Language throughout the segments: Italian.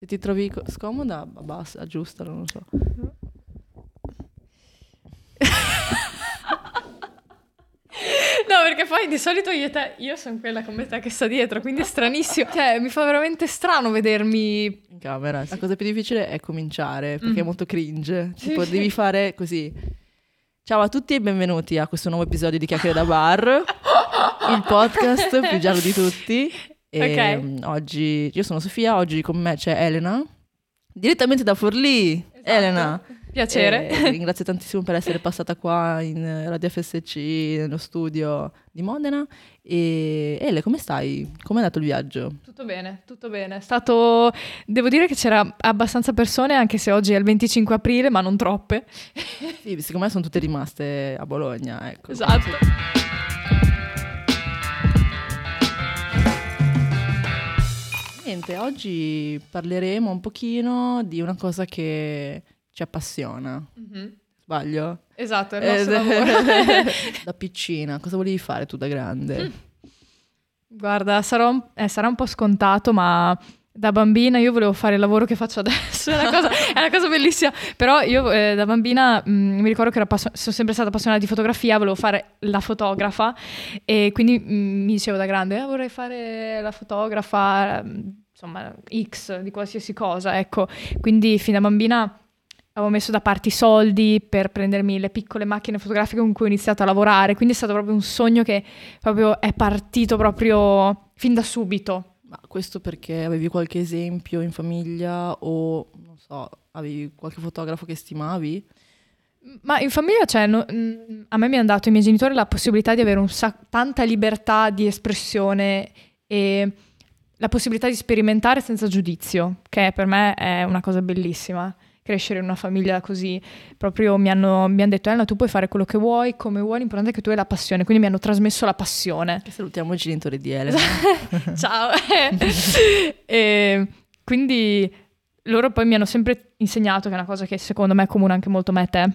Se ti trovi co- scomoda, basta, aggiusta, non lo so. No, perché poi di solito io e te, io sono quella come te che sta dietro, quindi è stranissimo. Cioè, mi fa veramente strano vedermi. In camera. La cosa più difficile è cominciare, perché Mm. è molto cringe. Sì, tipo, sì. devi fare così. Ciao a tutti e benvenuti a questo nuovo episodio di Chiacchiere da Bar, il podcast più giallo di tutti. E Ok. mm, oggi, io sono Sofia, oggi con me c'è Elena, direttamente da Forlì. Esatto. Elena. Piacere. Eh, ringrazio tantissimo per essere passata qua in Radio FSC, nello studio di Modena. E Ele, come stai? Com'è andato il viaggio? Tutto bene, tutto bene. È stato. Devo dire che c'era abbastanza persone, anche se oggi è il 25 aprile, ma non troppe. Sì, secondo me sono tutte rimaste a Bologna, ecco. Esatto. Niente, oggi parleremo un pochino di una cosa che ci appassiona. Mhm. Sbaglio? Esatto, è il Eh, nostro lavoro. da piccina, cosa volevi fare tu da grande? Guarda, sarò eh, sarà un po' scontato, ma da bambina io volevo fare il lavoro che faccio adesso. È una cosa, è una cosa bellissima. Però io eh, da bambina mm, mi ricordo che appassio- sono sempre stata appassionata di fotografia, volevo fare la fotografa e quindi mm, mi dicevo da grande, "Ah, vorrei fare la fotografa, mm, insomma, X di qualsiasi cosa, ecco. Quindi fin da bambina avevo messo da parte i soldi per prendermi le piccole macchine fotografiche con cui ho iniziato a lavorare, quindi è stato proprio un sogno che proprio è partito proprio fin da subito. Ma questo perché avevi qualche esempio in famiglia o, non so, avevi qualche fotografo che stimavi? Ma in famiglia, cioè, no- mm, a me mi hanno dato i miei genitori la possibilità di avere sac- tanta libertà di espressione e la possibilità di sperimentare senza giudizio, che per me è una cosa bellissima. Crescere in una famiglia così, proprio mi hanno, mi hanno detto, Elena, tu puoi fare quello che vuoi, come vuoi, l'importante è che tu hai la passione. Quindi mi hanno trasmesso la passione. Che salutiamo i genitori di Elena. Ciao. e quindi loro poi mi hanno sempre insegnato, che è una cosa che secondo me è comune anche molto a me e te,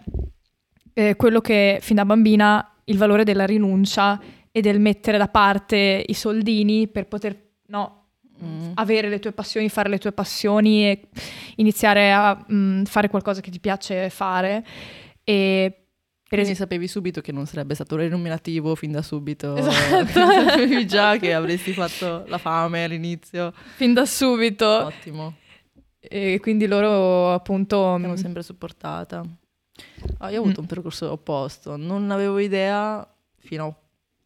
eh, quello che fin da bambina il valore della rinuncia e del mettere da parte i soldini per poter no, Mm. avere le tue passioni, fare le tue passioni e iniziare a mm, fare qualcosa che ti piace fare. E per Quindi sapevi subito che non sarebbe stato renominativo fin da subito. Esatto. Sapevi già che avresti fatto la fame all'inizio. fin da subito, Ottimo. e quindi loro appunto... Mi hanno sempre supportata. Ah, io ho avuto un percorso opposto. Non avevo idea fino a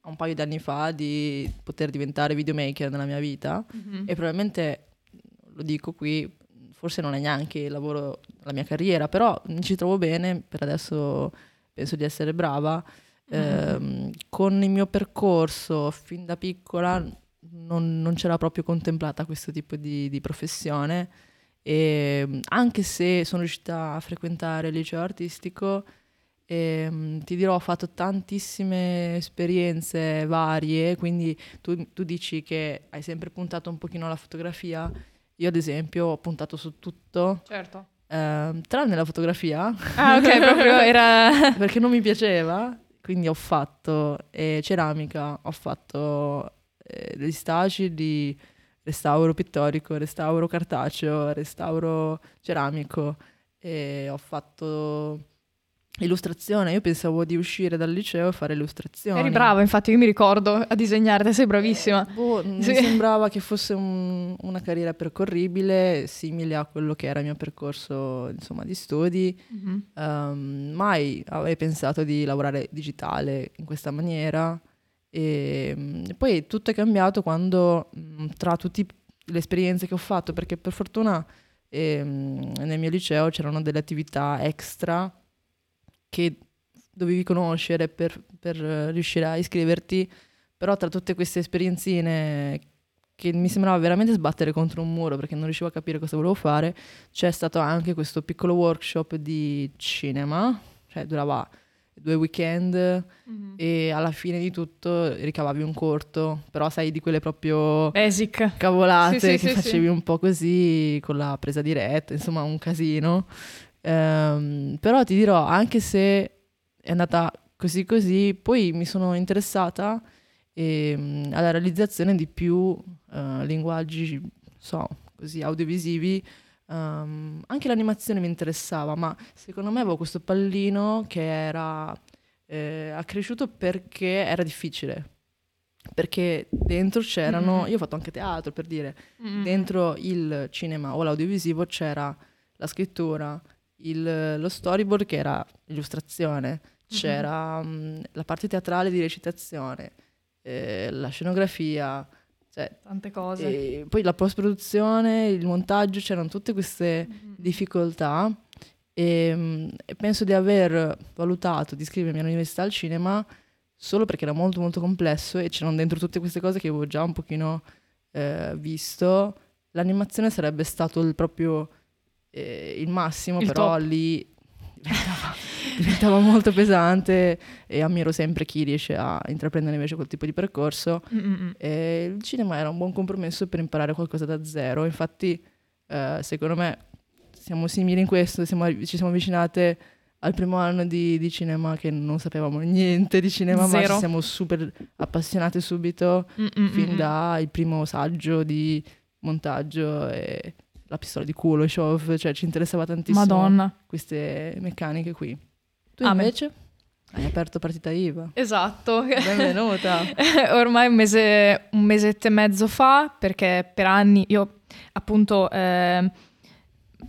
un paio di anni fa di poter diventare videomaker nella mia vita. Mhm. E probabilmente, lo dico qui, forse non è neanche il lavoro, la mia carriera, però mi ci trovo bene, per adesso penso di essere brava. Ehm, con il mio percorso fin da piccola non, non c'era proprio contemplata questo tipo di, di professione e mm, anche se sono riuscita a frequentare il liceo artistico ehm, ti dirò ho fatto tantissime esperienze varie quindi tu, tu dici che hai sempre puntato un pochino alla fotografia. Io ad esempio ho puntato su tutto. Certo. ehm, tranne la fotografia. Ah, ok, proprio era... perché non mi piaceva, quindi ho fatto eh, ceramica, ho fatto eh, degli stage di restauro pittorico, restauro cartaceo, restauro ceramico e ho fatto illustrazione. Io pensavo di uscire dal liceo e fare illustrazioni. Eri brava, infatti io mi ricordo a disegnare, te sei bravissima. Boh, mi Sì. sembrava che fosse un- una carriera percorribile, simile a quello che era il mio percorso insomma, di studi. Ehm, mai avrei pensato di lavorare digitale in questa maniera. E, mm, e poi tutto è cambiato quando, mm, tra tutte le esperienze che ho fatto, perché per fortuna ehm, nel mio liceo c'erano delle attività extra che dovevi conoscere per, per, eh, riuscire a iscriverti, però tra tutte queste esperienzine che mi sembrava veramente sbattere contro un muro perché non riuscivo a capire cosa volevo fare, c'è stato anche questo piccolo workshop di cinema, cioè durava due weekend e alla fine di tutto ricavavi un corto, però sai di quelle proprio Basic. cavolate Sì, sì, che sì, facevi un po' così con la presa diretta, insomma un casino. Ehm, però ti dirò, anche se è andata così così, poi mi sono interessata ehm, alla realizzazione di più eh, linguaggi, so, così audiovisivi Um, anche l'animazione mi interessava, ma secondo me avevo questo pallino che era eh, accresciuto perché era difficile. Perché dentro c'erano, mm-hmm. io ho fatto anche teatro per dire, mm-hmm. dentro il cinema o l'audiovisivo c'era la scrittura, il, lo storyboard che era illustrazione, c'era mm-hmm. um, la parte teatrale di recitazione, eh, la scenografia, cioè, tante cose. Poi la post-produzione, il montaggio, c'erano tutte queste mm-hmm. difficoltà e, mm, e, penso di aver valutato di iscrivermi all'università al cinema solo perché era molto molto complesso e c'erano dentro tutte queste cose che avevo già un pochino eh, visto. L'animazione sarebbe stato il proprio eh, il massimo, il però top. lì diventava, diventava, molto pesante e ammiro sempre chi riesce a intraprendere invece quel tipo di percorso. il cinema era un buon compromesso per imparare qualcosa da zero. Infatti, eh, secondo me, siamo simili in questo, siamo, ci siamo avvicinate al primo anno di, di, cinema che non sapevamo niente di cinema, Zero. ma ci siamo super appassionate subito Mm-mm-mm. fin dal primo saggio di montaggio e la pistola di culo, off, cioè ci interessava tantissimo Madonna. queste meccaniche qui. Tu ah, invece? Hai aperto partita IVA. Esatto. Benvenuta. Ormai un, mese, un mesetto e mezzo fa, perché per anni io appunto... Eh,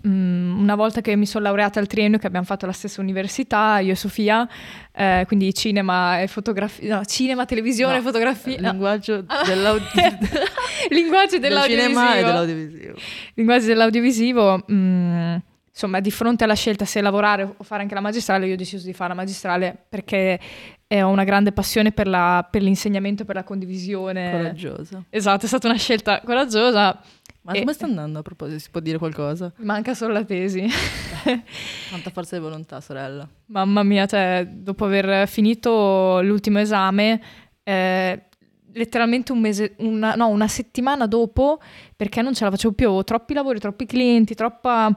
una volta che mi sono laureata al triennio, che abbiamo fatto la stessa università, io e Sofia, eh, quindi cinema e fotografia, no, cinema, televisione e no, fotografia. Linguaggio no. dell'audiovisivo. linguaggio dell'audiovisivo. cinema e dell'audiovisivo. Linguaggio dell'audiovisivo. Mm, insomma, di fronte alla scelta se lavorare o fare anche la magistrale, io ho deciso di fare la magistrale perché ho una grande passione per, la, per l'insegnamento, per la condivisione. Coraggiosa. Esatto, è stata una scelta coraggiosa ma e... come sta andando a proposito? Si può dire qualcosa? Manca solo la tesi. Quanta forza di volontà, sorella. Mamma mia, cioè, dopo aver finito l'ultimo esame, eh, letteralmente un mese, una, no, una settimana dopo, perché non ce la facevo più, avevo troppi lavori, troppi clienti, troppa...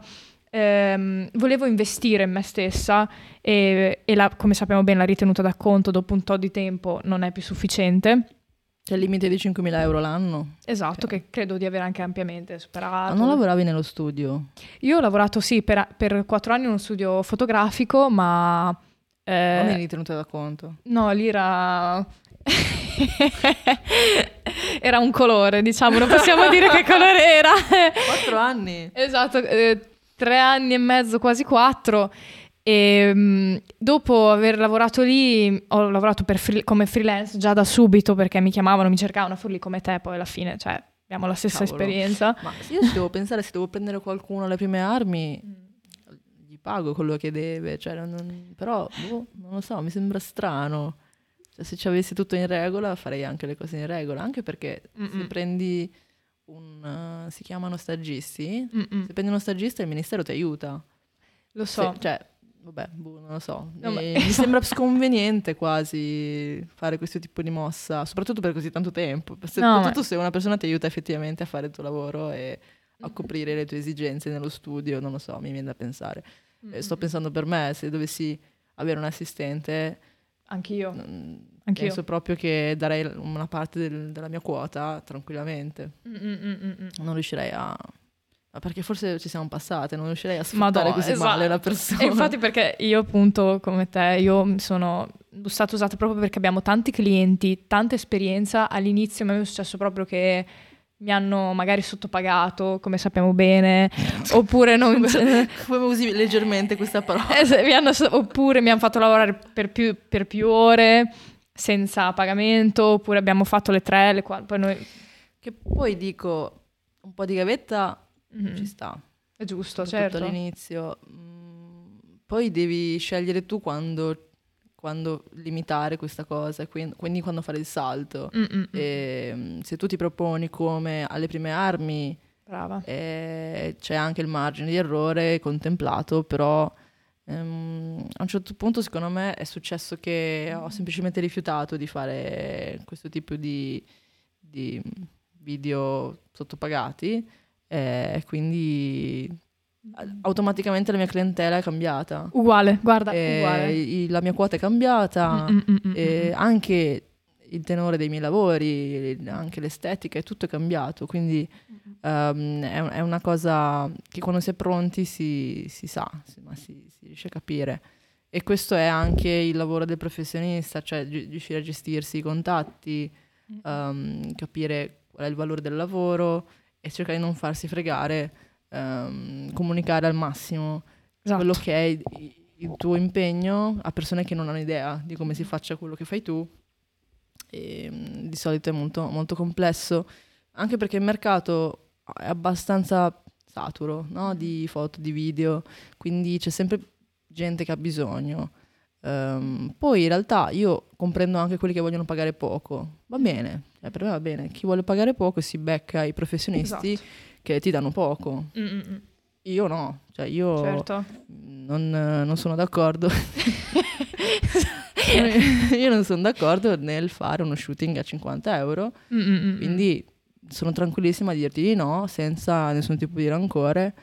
Ehm, volevo investire in me stessa e, e la, come sappiamo bene la ritenuta d'acconto dopo un po' di tempo non è più sufficiente c'è il limite di 5.000 euro l'anno. Esatto, okay. che credo di avere anche ampiamente superato. Ma non lavoravi nello studio? Io ho lavorato, sì, per, 4 anni in uno studio fotografico, ma... Eh, non eri tenuta da conto? No, lì era... era un colore, diciamo, non possiamo dire che colore era. 4 anni? Esatto, eh, 3 anni e mezzo, quasi 4. E um, dopo aver lavorato lì, ho lavorato free, come freelance già da subito perché mi chiamavano, mi cercavano fuori come te, poi alla fine, cioè, abbiamo la stessa Cavolo. esperienza. Ma io ci devo pensare, se devo prendere qualcuno alle prime armi, mm. gli pago quello che deve, cioè, non, però, boh, non lo so, mi sembra strano. Cioè, se ci avessi tutto in regola, farei anche le cose in regola, anche perché Mm-mm. se prendi un... Uh, si chiamano stagisti, Mm-mm. se prendi uno stagista il ministero ti aiuta. Lo so. Se, cioè, vabbè, boh, non lo so. No. Mi sembra sconveniente quasi fare questo tipo di mossa, soprattutto per così tanto tempo. Soprattutto no, se una persona ti aiuta effettivamente a fare il tuo lavoro e a coprire le tue esigenze nello studio, non lo so, mi viene da pensare. Mm-hmm. sto pensando per me, se dovessi avere un assistente... Anch'io. N- Anch'io. Penso proprio che darei una parte del, della mia quota tranquillamente. Mm-mm-mm-mm. Non riuscirei a ma perché forse ci siamo passate, non riuscirei a sfruttare Madonna, così esatto. male la persona. E infatti perché io appunto come te, io sono stata usata proprio perché abbiamo tanti clienti, tanta esperienza. All'inizio mi è successo proprio che mi hanno magari sottopagato, come sappiamo bene, oppure non... Come usi leggermente questa parola? Eh, mi hanno, oppure mi hanno fatto lavorare per più, per più, ore senza pagamento, oppure abbiamo fatto le tre, le quattro, poi noi... Che poi dico, un po' di gavetta mm-hmm. ci sta. È giusto, certo. all'inizio. Mm, poi devi scegliere tu quando, quando limitare questa cosa, quindi, quindi, quando fare il salto. Mm-mm. E, mm, se tu ti proponi come alle prime armi, eh, c'è anche il margine di errore contemplato, però ehm, a un certo punto secondo me è successo che ho semplicemente rifiutato di fare questo tipo di, di video sottopagati e quindi automaticamente la mia clientela è cambiata. Uguale, guarda, uguale. I, la mia quota è cambiata, mm, mm, mm, e anche il tenore dei miei lavori, anche l'estetica, è tutto è cambiato, quindi Um, è, è, una cosa che quando si è pronti si, si sa, si, si, si, riesce a capire. E questo è anche il lavoro del professionista, cioè riuscire a gestirsi i contatti, um, capire qual è il valore del lavoro e cercare di non farsi fregare, um, comunicare al massimo esatto. quello che è il, il tuo impegno a persone che non hanno idea di come si faccia quello che fai tu. E, di solito è molto, molto complesso, anche perché il mercato è abbastanza saturo no? di foto, di video, quindi c'è sempre gente che ha bisogno. Um, poi in realtà io comprendo anche quelli che vogliono pagare poco, va bene, cioè, per me va bene, chi vuole pagare poco si becca i professionisti esatto. che ti danno poco. Mm-mm. Io no, cioè io certo. non, non, sono d'accordo. io non sono d'accordo nel fare uno shooting a 50 euro, Mm-mm. quindi sono tranquillissima a dirti di no senza nessun tipo di rancore.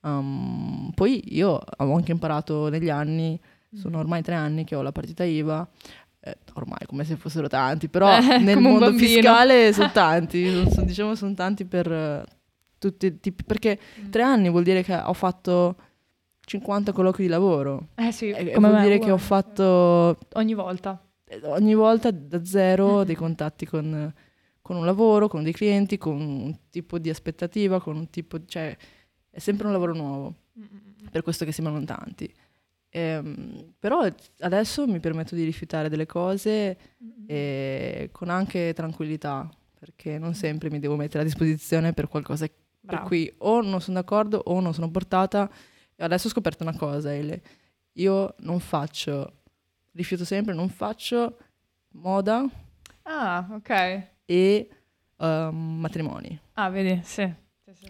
Um, poi io ho anche imparato negli anni, sono ormai tre anni che ho la partita IVA, eh, ormai come se fossero tanti, però eh, nel mondo fiscale sono tanti, sono, diciamo sono tanti per uh, tutti i tipi, perché mm. tre anni vuol dire che ho fatto 50 colloqui di lavoro. Eh sì, e, vuol me, dire uguale. che ho fatto... Ogni volta. Eh, ogni volta da zero mm. dei contatti con con un lavoro, con dei clienti, con un tipo di aspettativa, con un tipo, cioè è sempre un lavoro nuovo, Mm-mm. per questo che sembrano tanti. Ehm, però adesso mi permetto di rifiutare delle cose e con anche tranquillità, perché non sempre mi devo mettere a disposizione per qualcosa Bravo. per cui o non sono d'accordo o non sono portata. E adesso ho scoperto una cosa, Ele. Io non faccio, rifiuto sempre, non faccio moda. Ah, ok e um, matrimoni. Ah, vedi, sì.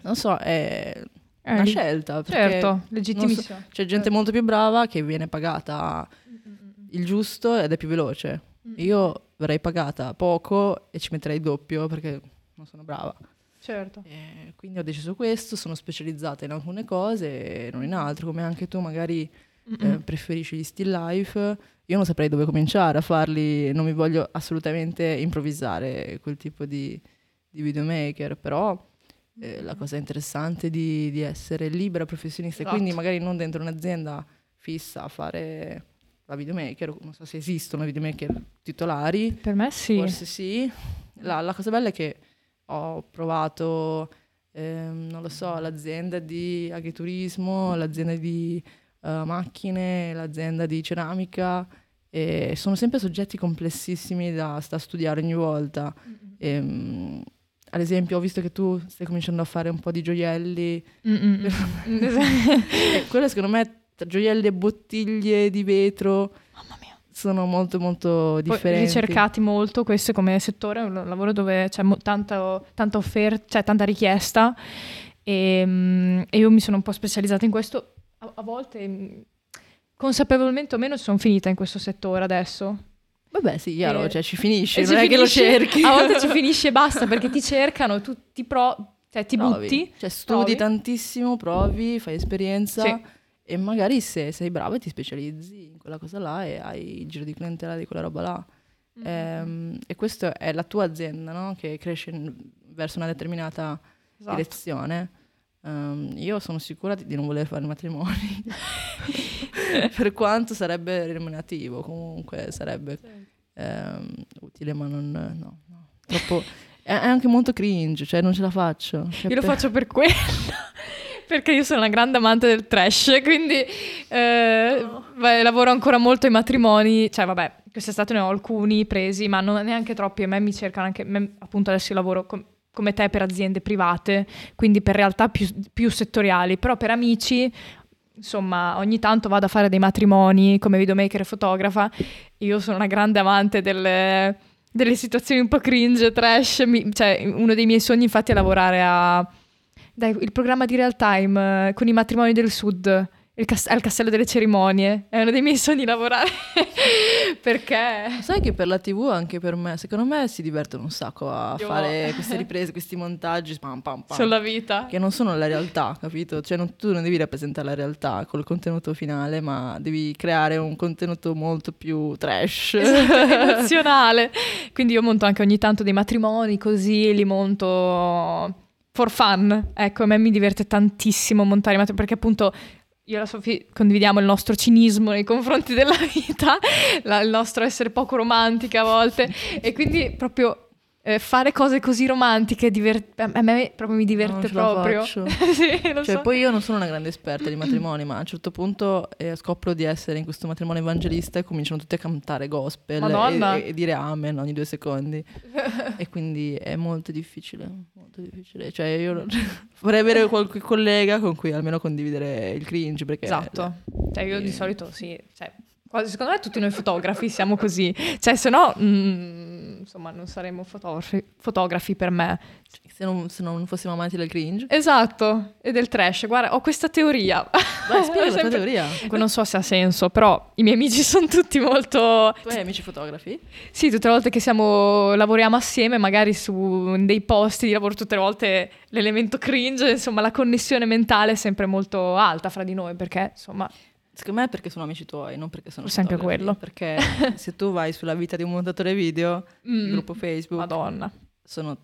Non so, è eh, una scelta. Certo, legittimissimo. So, c'è gente certo. molto più brava che viene pagata il giusto ed è più veloce. Io verrei pagata poco e ci metterei doppio perché non sono brava. Certo. E quindi ho deciso questo, sono specializzata in alcune cose e non in altre, come anche tu magari eh, preferisci gli still life io non saprei dove cominciare a farli, non mi voglio assolutamente improvvisare quel tipo di, di videomaker, però eh, la cosa interessante di, di essere libera professionista esatto. e quindi magari non dentro un'azienda fissa a fare la videomaker, non so se esistono videomaker titolari. Per me sì. Forse sì. La, la cosa bella è che ho provato, ehm, non lo so, l'azienda di agriturismo, l'azienda di uh, macchine, l'azienda di ceramica, e sono sempre soggetti complessissimi da, da studiare ogni volta. E, um, ad esempio, ho visto che tu stai cominciando a fare un po' di gioielli. quello secondo me, gioielli e bottiglie di vetro. Mamma mia. Sono molto molto differenti. Poi ricercati molto, questo come settore, è un lavoro dove c'è mo- tanta, tanta offerta, c'è tanta richiesta e, um, e io mi sono un po' specializzata in questo a, a volte, mm, consapevolmente o meno, sono finita in questo settore adesso. Vabbè, sì, chiaro, e... cioè ci finisce, non è che lo cerchi. A volte ci finisce e basta perché ti cercano, tu ti, pro, cioè, ti butti. Cioè studi provi. tantissimo, provi, fai esperienza sì. e magari se sei bravo e ti specializzi in quella cosa là e hai il giro di clientela di quella roba là. Mm-hmm. Ehm, e questa è la tua azienda, no? Che cresce in, verso una determinata esatto. direzione. Um, io sono sicura di, di, non voler fare matrimoni, per quanto sarebbe remunerativo, comunque sarebbe um, utile, ma non... No, no. Troppo, è, anche molto cringe, cioè non ce la faccio. Cioè io lo faccio per quello, perché io sono una grande amante del trash, quindi eh, oh. beh, lavoro ancora molto in matrimoni, cioè vabbè, quest'estate ne ho alcuni presi, ma non neanche troppi, a me mi cercano anche, appunto adesso io lavoro... Con, come te per aziende private, quindi per realtà più, più settoriali, però per amici insomma, ogni tanto vado a fare dei matrimoni come videomaker e fotografa. Io sono una grande amante delle, delle situazioni un po' cringe, trash. Mi, cioè, uno dei miei sogni, infatti, è lavorare a. Dai, il programma di real time eh, con i matrimoni del sud cas- al castello delle cerimonie. È uno dei miei sogni lavorare. Perché? Sai che per la TV, anche per me, secondo me si divertono un sacco a Io... fare queste riprese, questi montaggi. Pam, pam, pam, Sulla vita. Che non sono la realtà, capito? Cioè, non, tu non devi rappresentare la realtà col contenuto finale, ma devi creare un contenuto molto più trash. Esatto, emozionale. Quindi io monto anche ogni tanto dei matrimoni così, li monto for fun. Ecco, a me mi diverte tantissimo montare i matrimonio perché appunto io e la Sofì condividiamo il nostro cinismo nei confronti della vita, la, il nostro essere poco romantica a volte e quindi proprio eh, fare cose così romantiche divert- a me proprio mi diverte proprio. sì, cioè, so. Poi io non sono una grande esperta di matrimoni, ma a un certo punto eh, scopro di essere in questo matrimonio evangelista e cominciano tutti a cantare gospel e, e, dire amen ogni due secondi. e quindi è molto difficile, molto difficile. Cioè io vorrei avere qualche collega con cui almeno condividere il cringe perché... Esatto, cioè io di solito sì, cioè, secondo me tutti noi fotografi siamo così, cioè se no... Mm, insomma non saremmo fotografi, fotografi per me. Se non, se non, fossimo amanti del cringe. Esatto, e del trash. Guarda, ho questa teoria. Vai, spiega la tua teoria. Non so se ha senso, però i miei amici sono tutti molto... Tu hai amici fotografi? Sì, tutte le volte che siamo, lavoriamo assieme, magari su dei posti di lavoro, tutte le volte l'elemento cringe, insomma la connessione mentale è sempre molto alta fra di noi, perché insomma... Secondo me è perché sono amici tuoi, non perché sono sempre quello. Perché se tu vai sulla vita di un montatore video, mm. il gruppo Facebook, Madonna. sono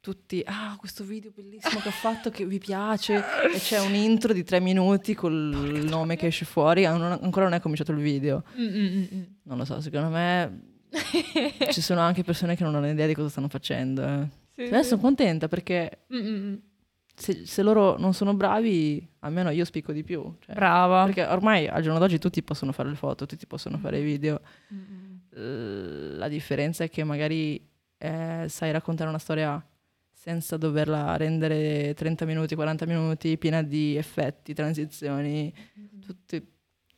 tutti, ah, questo video bellissimo che ho fatto che vi piace e c'è un intro di tre minuti col nome che esce fuori, ancora non è cominciato il video. Mm-mm-mm. Non lo so, secondo me ci sono anche persone che non hanno idea di cosa stanno facendo. Eh. Sì, cioè, sì. sono contenta perché... Mm-mm se, se, loro non sono bravi, almeno io spicco di più. Cioè, Brava. Perché ormai al giorno d'oggi tutti possono fare le foto, tutti possono fare i video. Mm-hmm. La differenza è che magari eh, sai raccontare una storia senza doverla rendere 30 minuti, 40 minuti, piena di effetti, transizioni, mm-hmm. tutti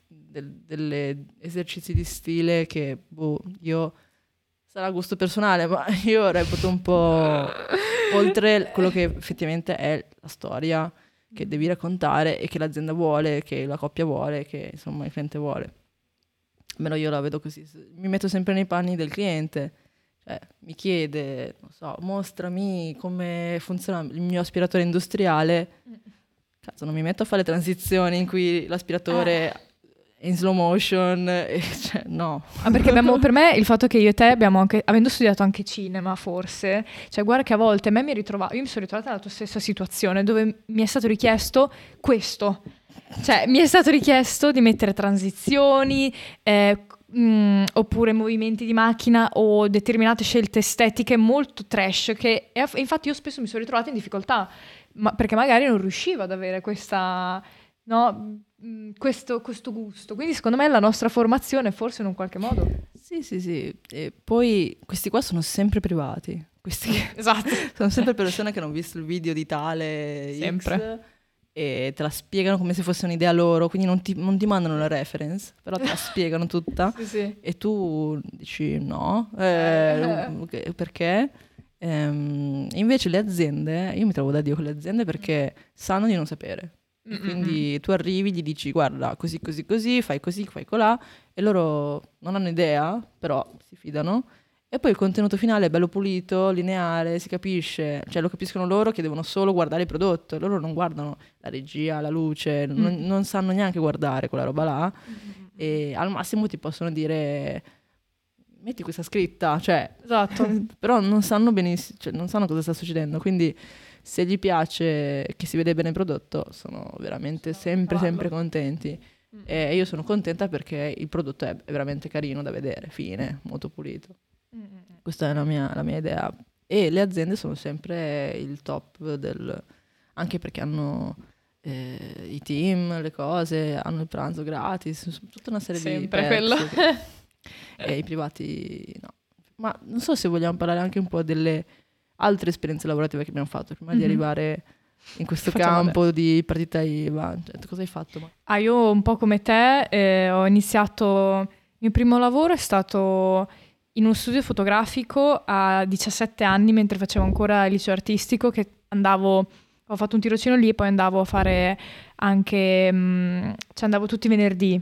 del, delle esercizi di stile che boh, io sarà gusto personale, ma io reputo un po' oltre quello che effettivamente è la storia che devi raccontare e che l'azienda vuole, che la coppia vuole, che insomma il cliente vuole. Almeno io la vedo così. Mi metto sempre nei panni del cliente. Cioè, mi chiede, non so, mostrami come funziona il mio aspiratore industriale. Cazzo, non mi metto a fare transizioni in cui l'aspiratore eh in slow motion, cioè, no. Ah, perché abbiamo, per me il fatto che io e te abbiamo anche, avendo studiato anche cinema forse, cioè guarda che a volte a me mi ritrova, io mi sono ritrovata nella tua stessa situazione dove mi è stato richiesto questo, cioè mi è stato richiesto di mettere transizioni, eh, mh, mm, oppure movimenti di macchina o determinate scelte estetiche molto trash che e, infatti io spesso mi sono ritrovata in difficoltà, ma, perché magari non riuscivo ad avere questa... No, Mm, questo, questo, gusto. Quindi secondo me la nostra formazione forse in un qualche modo. Sì, sì, sì. E poi questi qua sono sempre privati. Questi esatto. sono sempre persone che hanno visto il video di tale sempre. X e te la spiegano come se fosse un'idea loro, quindi non ti, non ti mandano la reference, però te la spiegano tutta sì, sì. e tu dici no, eh, eh. perché? Ehm, invece le aziende, io mi trovo da Dio con le aziende perché sanno di non sapere. Mm-mm. Quindi tu arrivi, gli dici guarda così, così, così, fai così, fai colà e loro non hanno idea, però si fidano. E poi il contenuto finale è bello pulito, lineare, si capisce, cioè lo capiscono loro che devono solo guardare il prodotto, loro non guardano la regia, la luce, mm. non, non, sanno neanche guardare quella roba là mm. e al massimo ti possono dire metti questa scritta, cioè, esatto. però non sanno benissimo, cioè, non sanno cosa sta succedendo, quindi se gli piace che si vede bene il prodotto, sono veramente sempre, sempre contenti. Mm. E io sono contenta perché il prodotto è veramente carino da vedere, fine, molto pulito. Mm-hmm. Questa è la mia, la mia, idea. E le aziende sono sempre il top del... anche perché hanno eh, i team, le cose, hanno il pranzo gratis, tutta una serie sempre di... Sempre quello. e i privati no. Ma non so se vogliamo parlare anche un po' delle altre esperienze lavorative che abbiamo fatto prima mm-hmm. di mhm. arrivare in questo Facciamo campo di partita IVA. Cioè, cosa hai fatto? Ma? Ah, io un po' come te eh, ho iniziato, il mio primo lavoro è stato in uno studio fotografico a 17 anni mentre facevo ancora il liceo artistico che andavo, ho fatto un tirocino lì e poi andavo a fare anche, mh, mm, cioè andavo tutti i venerdì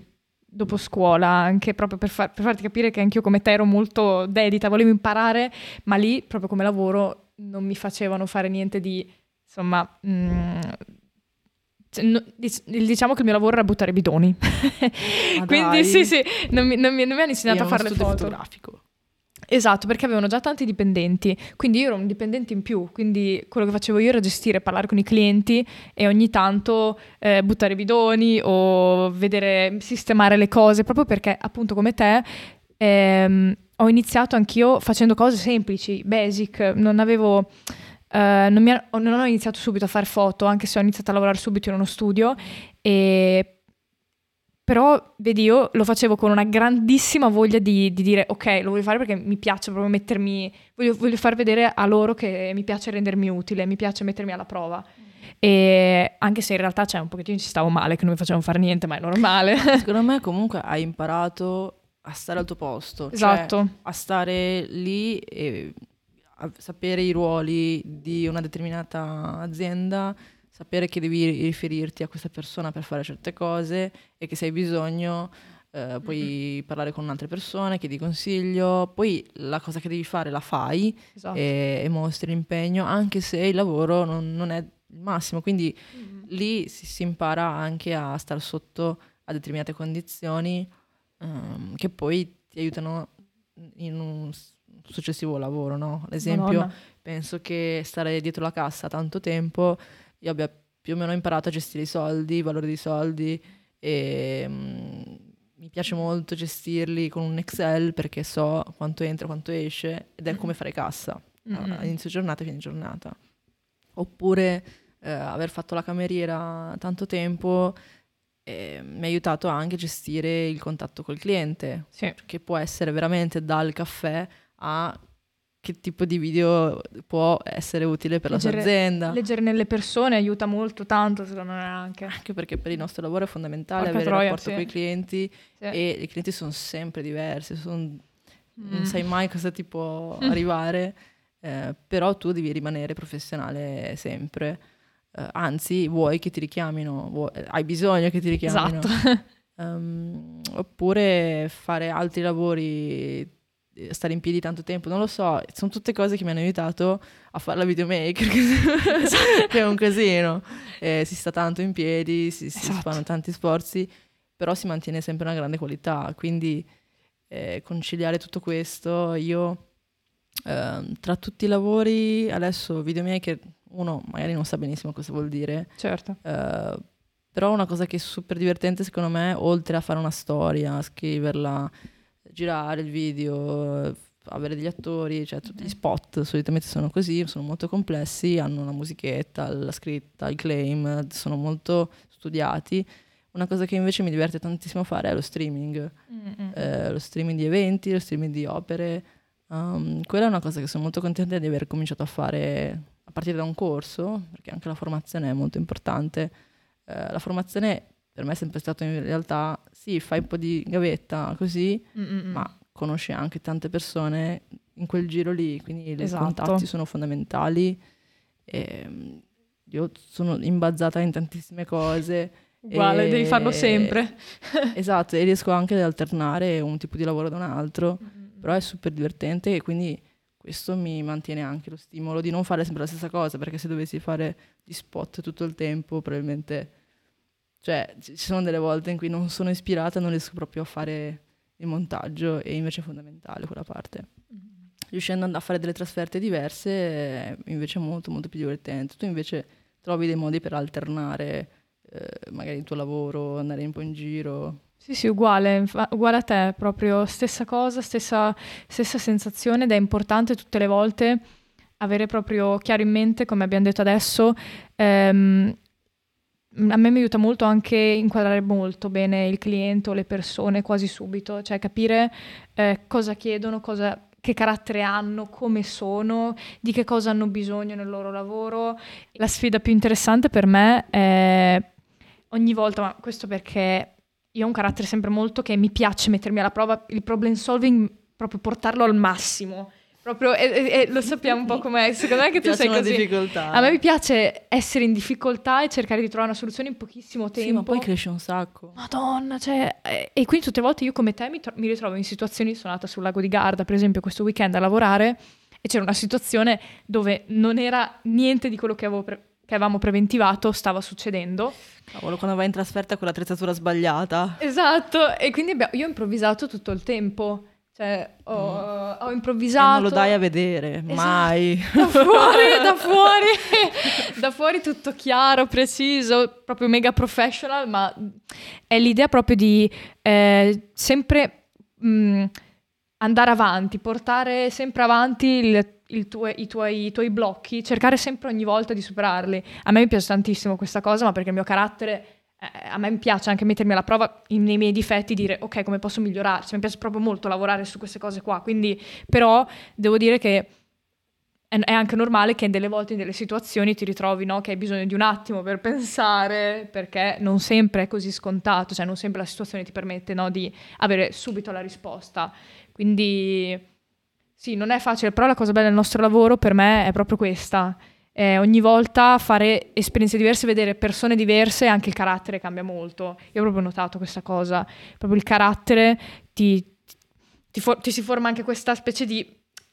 dopo scuola, anche proprio per, far, per, farti capire che anch'io come te ero molto dedita, volevo imparare, ma lì proprio come lavoro non mi facevano fare niente di, insomma, mh, mm, cioè, no, diciamo che il mio lavoro era buttare bidoni. Quindi sì, sì, non mi, non mi, non mi hanno insegnato a fare le foto. fotografico. Esatto, perché avevano già tanti dipendenti, quindi io ero un dipendente in più, quindi quello che facevo io era gestire, parlare con i clienti e ogni tanto eh, buttare bidoni o vedere, sistemare le cose, proprio perché appunto come te ehm, ho iniziato anch'io facendo cose semplici, basic, non avevo... Uh, non, ha, non, ho iniziato subito a fare foto, anche se ho iniziato a lavorare subito in uno studio, e però, vedi, io lo facevo con una grandissima voglia di, di, dire ok, lo voglio fare perché mi piace proprio mettermi, voglio, voglio, far vedere a loro che mi piace rendermi utile, mi piace mettermi alla prova. E anche se in realtà c'è cioè, un pochettino ci stavo male, che non mi facevano fare niente, ma è normale. Secondo me comunque hai imparato a stare al tuo posto. Cioè esatto. Cioè a stare lì e sapere i ruoli di una determinata azienda sapere che devi riferirti a questa persona per fare certe cose e che se hai bisogno eh, puoi mm-hmm. parlare con altre persone, chiedi consiglio, poi la cosa che devi fare la fai esatto. e, e, mostri l'impegno anche se il lavoro non, non è il massimo, quindi mm-hmm. lì si, si, impara anche a stare sotto a determinate condizioni um, che poi ti aiutano in un successivo lavoro, no? Ad esempio, Madonna. penso che stare dietro la cassa tanto tempo io abbia più o meno imparato a gestire i soldi, i valori dei soldi e um, mi piace molto gestirli con un Excel perché so quanto entra, quanto esce ed è come fare cassa mm-hmm. inizio giornata e fine giornata. Oppure eh, aver fatto la cameriera tanto tempo eh, mi ha aiutato anche a gestire il contatto col cliente, sì. che può essere veramente dal caffè a che tipo di video può essere utile per leggere, la sua azienda. Leggere nelle persone aiuta molto, tanto secondo me anche. Anche perché per il nostro lavoro è fondamentale Porca avere troia, rapporto sì. con i clienti sì. e i clienti sono sempre diversi, son, mm. non sai mai cosa ti può mm. arrivare, eh, però tu devi rimanere professionale sempre. Eh, anzi, vuoi che ti richiamino, vuoi, hai bisogno che ti richiamino. Esatto. um, oppure fare altri lavori eh, stare in piedi tanto tempo, non lo so, sono tutte cose che mi hanno aiutato a fare la videomaker, che è un casino. Eh, si sta tanto in piedi, si, si esatto. fanno tanti sforzi, però si mantiene sempre una grande qualità, quindi eh, conciliare tutto questo, io eh, tra tutti i lavori, adesso videomaker, uno magari non sa benissimo cosa vuol dire, certo. Eh, però una cosa che è super divertente secondo me, oltre a fare una storia, scriverla, girare il video, avere degli attori, cioè tutti gli spot solitamente sono così, sono molto complessi, hanno una musichetta, la scritta, il claim, sono molto studiati. Una cosa che invece mi diverte tantissimo fare è lo streaming, eh, lo streaming di eventi, lo streaming di opere. Um, quella è una cosa che sono molto contenta di aver cominciato a fare a partire da un corso, perché anche la formazione è molto importante. Uh, la formazione per me è sempre stato in realtà, sì, fai un po' di gavetta così, Mm-mm. ma conosci anche tante persone in quel giro lì, quindi i esatto. contatti sono fondamentali. E, mm, io sono imbazzata in tantissime cose. Uguale, e... devi farlo sempre. esatto, e riesco anche ad alternare un tipo di lavoro da un altro, mm-hmm. però è super divertente e quindi questo mi mantiene anche lo stimolo di non fare sempre la stessa cosa, perché se dovessi fare gli spot tutto il tempo probabilmente cioè, ci sono delle volte in cui non sono ispirata, non riesco proprio a fare il montaggio e invece è fondamentale quella parte. Mm-hmm. Riuscendo a fare delle trasferte diverse è invece molto molto più divertente. Tu invece trovi dei modi per alternare eh, magari il tuo lavoro, andare un po' in giro. Sì, sì, uguale, uguale a te, proprio stessa cosa, stessa, stessa sensazione ed è importante tutte le volte avere proprio chiaro in mente, come abbiamo detto adesso, ehm, a me mi aiuta molto anche inquadrare molto bene il cliente o le persone quasi subito, cioè capire eh, cosa chiedono, cosa, che carattere hanno, come sono, di che cosa hanno bisogno nel loro lavoro. La sfida più interessante per me è ogni volta, ma questo perché io ho un carattere sempre molto che mi piace mettermi alla prova, il problem solving, proprio portarlo al massimo. Proprio, e, e, lo sappiamo un po' com'è, secondo me che tu sei così. difficoltà. A me mi piace essere in difficoltà e cercare di trovare una soluzione in pochissimo tempo. Sì, ma poi cresce un sacco. Madonna, cioè... E quindi tutte le volte io come te mi, tro- mi ritrovo in situazioni, sono andata sul lago di Garda, per esempio, questo weekend a lavorare e c'era una situazione dove non era niente di quello che, pre- che avevamo preventivato stava succedendo. Cavolo, quando vai in trasferta con l'attrezzatura sbagliata. Esatto, e quindi abbiamo, io ho improvvisato tutto il tempo Cioè, ho, mm. ho improvvisato. E non lo dai a vedere, esatto. mai. Da fuori, da fuori, da fuori tutto chiaro, preciso, proprio mega professional, ma è l'idea proprio di eh, sempre mh, mm, andare avanti, portare sempre avanti il, il tue, i, tuoi, i tuoi blocchi, cercare sempre ogni volta di superarli. A me mi piace tantissimo questa cosa, ma perché il mio carattere eh, a me piace anche mettermi alla prova nei miei difetti, dire ok come posso migliorare, cioè, mi piace proprio molto lavorare su queste cose qua, quindi però devo dire che è, è anche normale che delle volte in delle situazioni ti ritrovi no, che hai bisogno di un attimo per pensare, perché non sempre è così scontato, cioè non sempre la situazione ti permette no, di avere subito la risposta, quindi sì, non è facile, però la cosa bella del nostro lavoro per me è proprio questa, eh, ogni volta fare esperienze diverse, vedere persone diverse, anche il carattere cambia molto. Io ho proprio notato questa cosa, proprio il carattere ti, ti, for- ti si forma anche questa specie di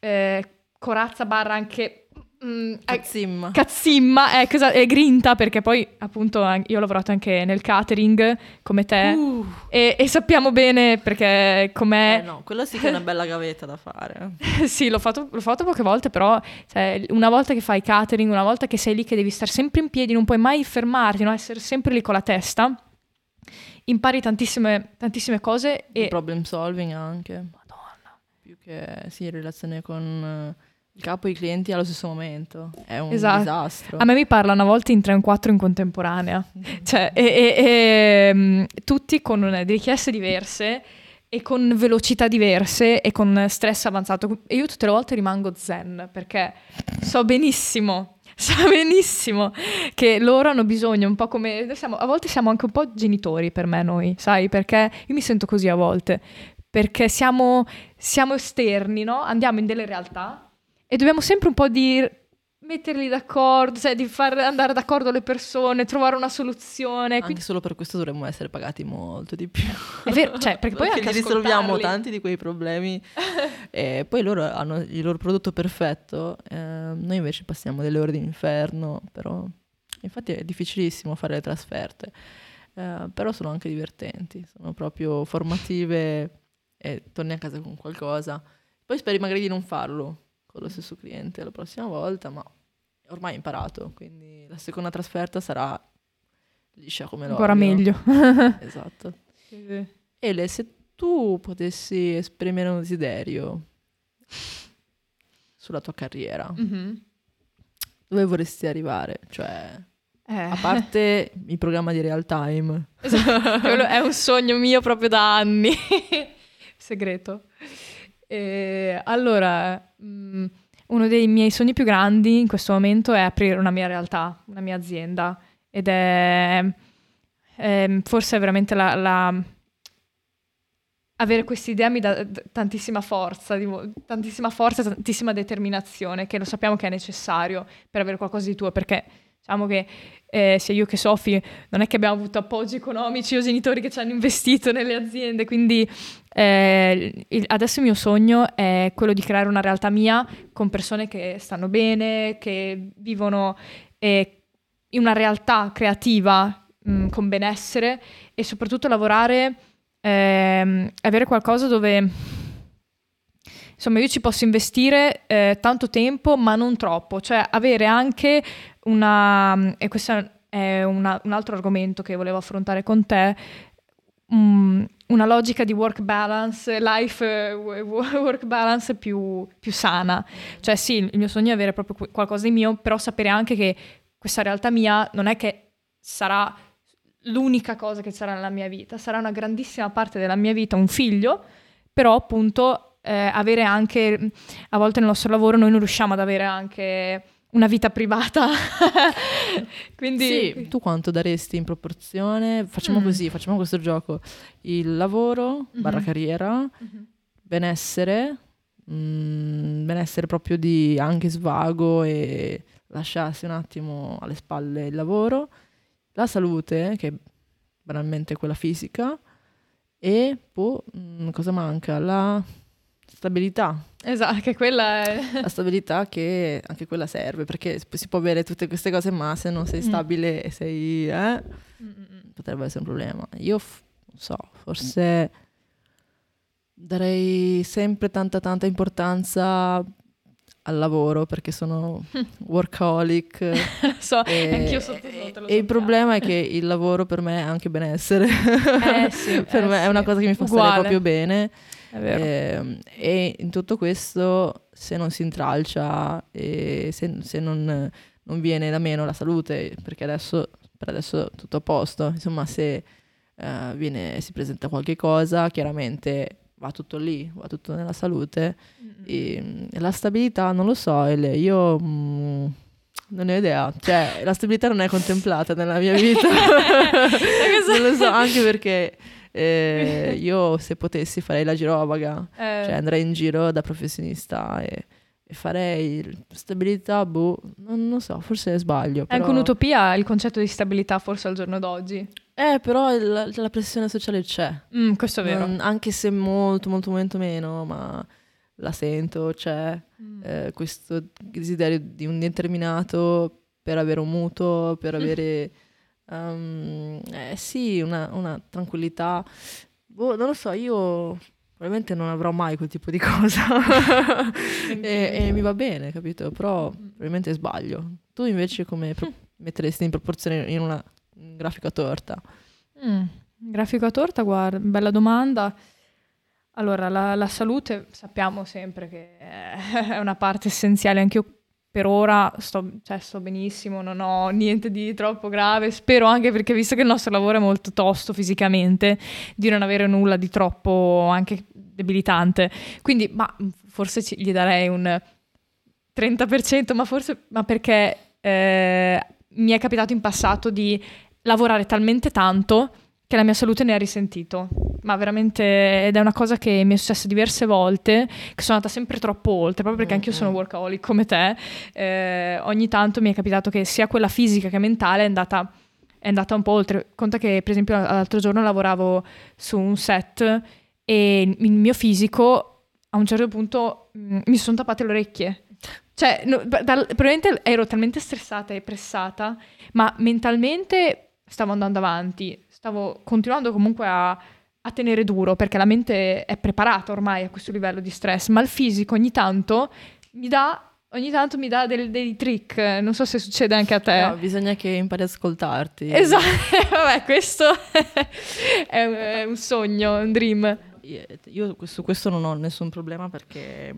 eh, corazza barra anche Mm, cazzimma. Cazzimma, ecco, è grinta perché poi appunto io ho lavorato anche nel catering come te uh. e, e, sappiamo bene perché com'è... Eh no, quello sì che è una bella gavetta da fare. sì, l'ho fatto, l'ho fatto, poche volte, però cioè, una volta che fai catering, una volta che sei lì che devi stare sempre in piedi, non puoi mai fermarti, no? essere sempre lì con la testa, impari tantissime, tantissime cose e... problem solving anche. Madonna. Più che sì, in relazione con il capo e i clienti allo stesso momento. È un esatto. disastro. A me mi parlano a volte in 3 o 4 in contemporanea. cioè, e, e, e, um, tutti con richieste diverse e con velocità diverse e con stress avanzato. E io tutte le volte rimango zen perché so benissimo so benissimo che loro hanno bisogno un po' come siamo, a volte siamo anche un po' genitori per me noi, sai, perché io mi sento così a volte, perché siamo, siamo esterni, no? Andiamo in delle realtà e dobbiamo sempre un po' di metterli d'accordo, cioè di far andare d'accordo le persone, trovare una soluzione. Anche quindi... solo per questo dovremmo essere pagati molto di più. È vero, cioè, perché poi perché anche risolviamo tanti di quei problemi e poi loro hanno il loro prodotto perfetto, eh, noi invece passiamo delle ore di inferno, però infatti è difficilissimo fare le trasferte, eh, però sono anche divertenti, sono proprio formative e torni a casa con qualcosa. Poi speri magari di non farlo, con lo stesso cliente la prossima volta, ma ormai ho imparato, quindi la seconda trasferta sarà liscia come l'olio. Ancora meglio. esatto. Ele, se tu potessi esprimere un desiderio sulla tua carriera, mm-hmm. dove vorresti arrivare? Cioè, eh. a parte il programma di real time. Esatto. è un sogno mio proprio da anni. Segreto. E allora, mh, mm, uno dei miei sogni più grandi in questo momento è aprire una mia realtà, una mia azienda. Ed è, è forse veramente la, la avere questa idea mi dà tantissima forza, tantissima forza, tantissima determinazione, che lo sappiamo che è necessario per avere qualcosa di tuo, perché diciamo che eh, sia io che Sofi non è che abbiamo avuto appoggi economici o genitori che ci hanno investito nelle aziende, quindi eh, il, adesso il mio sogno è quello di creare una realtà mia con persone che stanno bene, che vivono eh, in una realtà creativa mh, mm, con benessere e soprattutto lavorare, ehm, avere qualcosa dove insomma io ci posso investire eh, tanto tempo ma non troppo, cioè avere anche una, e questo è una, un altro argomento che volevo affrontare con te, um, una logica di work balance, life uh, work balance più, più, sana. Cioè sì, il mio sogno è avere proprio qualcosa di mio, però sapere anche che questa realtà mia non è che sarà l'unica cosa che sarà nella mia vita, sarà una grandissima parte della mia vita, un figlio, però appunto eh, avere anche, a volte nel nostro lavoro noi non riusciamo ad avere anche una vita privata. Quindi sì, tu quanto daresti in proporzione? Facciamo mm. così, facciamo questo gioco. Il lavoro, mm-hmm. barra carriera, mm-hmm. benessere, mh, mm, benessere proprio di anche svago e lasciarsi un attimo alle spalle il lavoro, la salute, che è banalmente quella fisica, e poi mh, mm, cosa manca? La stabilità. Esatto, che quella è... La stabilità che anche quella serve, perché si può avere tutte queste cose, ma se non sei mm. stabile e sei... Eh, potrebbe essere un problema. Io, f- non so, forse darei sempre tanta tanta importanza al lavoro perché sono workaholic. so, e, anch'io sotto sotto. E il problema è che il lavoro per me è anche benessere. Eh sì, per eh me sì. è una cosa che mi fa Uguale. stare proprio bene. È vero. E, e in tutto questo, se non si intralcia e se, se non, non viene da meno la salute, perché adesso, per adesso è tutto a posto, insomma, se eh, viene, si presenta qualche cosa, chiaramente va tutto lì, va tutto nella salute. E, mm, la stabilità, non lo so, Ele, io mm, non ne ho idea. Cioè, la stabilità non è contemplata nella mia vita. non lo so, anche perché eh, io se potessi farei la girovaga, Eh, cioè andrei in giro da professionista e, e farei stabilità, boh, non, non so, forse sbaglio. È Però... anche un'utopia il concetto di stabilità forse al giorno d'oggi. Eh, però il- la pressione sociale c'è. Mm, questo è vero. Non- anche se molto, molto, molto meno, ma la sento, c'è Mm. eh, questo desiderio di un determinato per avere un mutuo, per Mm. avere, ehm, eh, sì, una, una tranquillità. Boh, non lo so, io probabilmente non avrò mai quel tipo di cosa e, e mi va bene, capito? Però probabilmente sbaglio. Tu invece come pro- metteresti in proporzione in una grafica torta? Mm, Grafico a torta, guarda, bella domanda. Allora, la, la salute sappiamo sempre che è una parte essenziale, anche io per ora sto, cioè, sto benissimo, non ho niente di troppo grave, spero anche perché visto che il nostro lavoro è molto tosto fisicamente, di non avere nulla di troppo anche debilitante. Quindi, ma forse ci- gli darei un 30%, ma forse ma perché eh, mi è capitato in passato di lavorare talmente tanto che la mia salute ne ha risentito. Ma veramente, ed è una cosa che mi è successa diverse volte, che sono andata sempre troppo oltre, proprio perché anch'io sono workaholic come te. Eh, ogni tanto mi è capitato che sia quella fisica che mentale è andata, è andata un po' oltre. Conta che, per esempio, l'altro giorno lavoravo su un set e il mio fisico a un certo punto mm, mi sono tappate le orecchie. Cioè, no, da- dal- probabilmente ero talmente stressata e pressata, ma mentalmente stavo andando avanti, stavo continuando comunque a, a tenere duro perché la mente è preparata ormai a questo livello di stress, ma il fisico ogni tanto mi dà, ogni tanto mi dà del- dei trick, non so se succede anche a te. No, bisogna che impari ad ascoltarti. Esatto, vabbè, questo è, un- è un sogno, un dream. Io su questo non ho nessun problema perché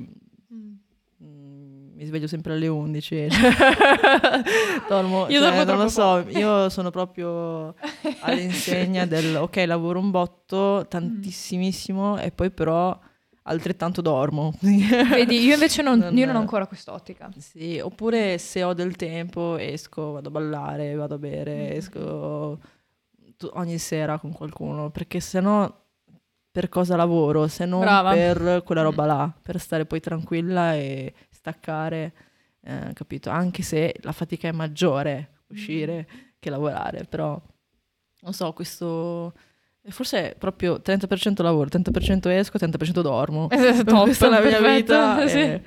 mi sveglio sempre alle 11. Dormo, Io cioè, non lo so, io sono proprio all'insegna del ok, lavoro un botto, tantissimissimo e poi però altrettanto dormo. Vedi, io invece non, Non- io non ho ancora quest'ottica. Sì, oppure se ho del tempo esco, vado a ballare, vado a bere, esco tu- ogni sera con qualcuno, perché sennò per cosa lavoro se non Brava. per quella roba là, per stare poi tranquilla e staccare, eh, capito? Anche se la fatica è maggiore uscire che lavorare, però non so, questo forse è proprio 30% lavoro, 30% esco, 30% dormo. Eh, top, Questa è la mia vita sì. e,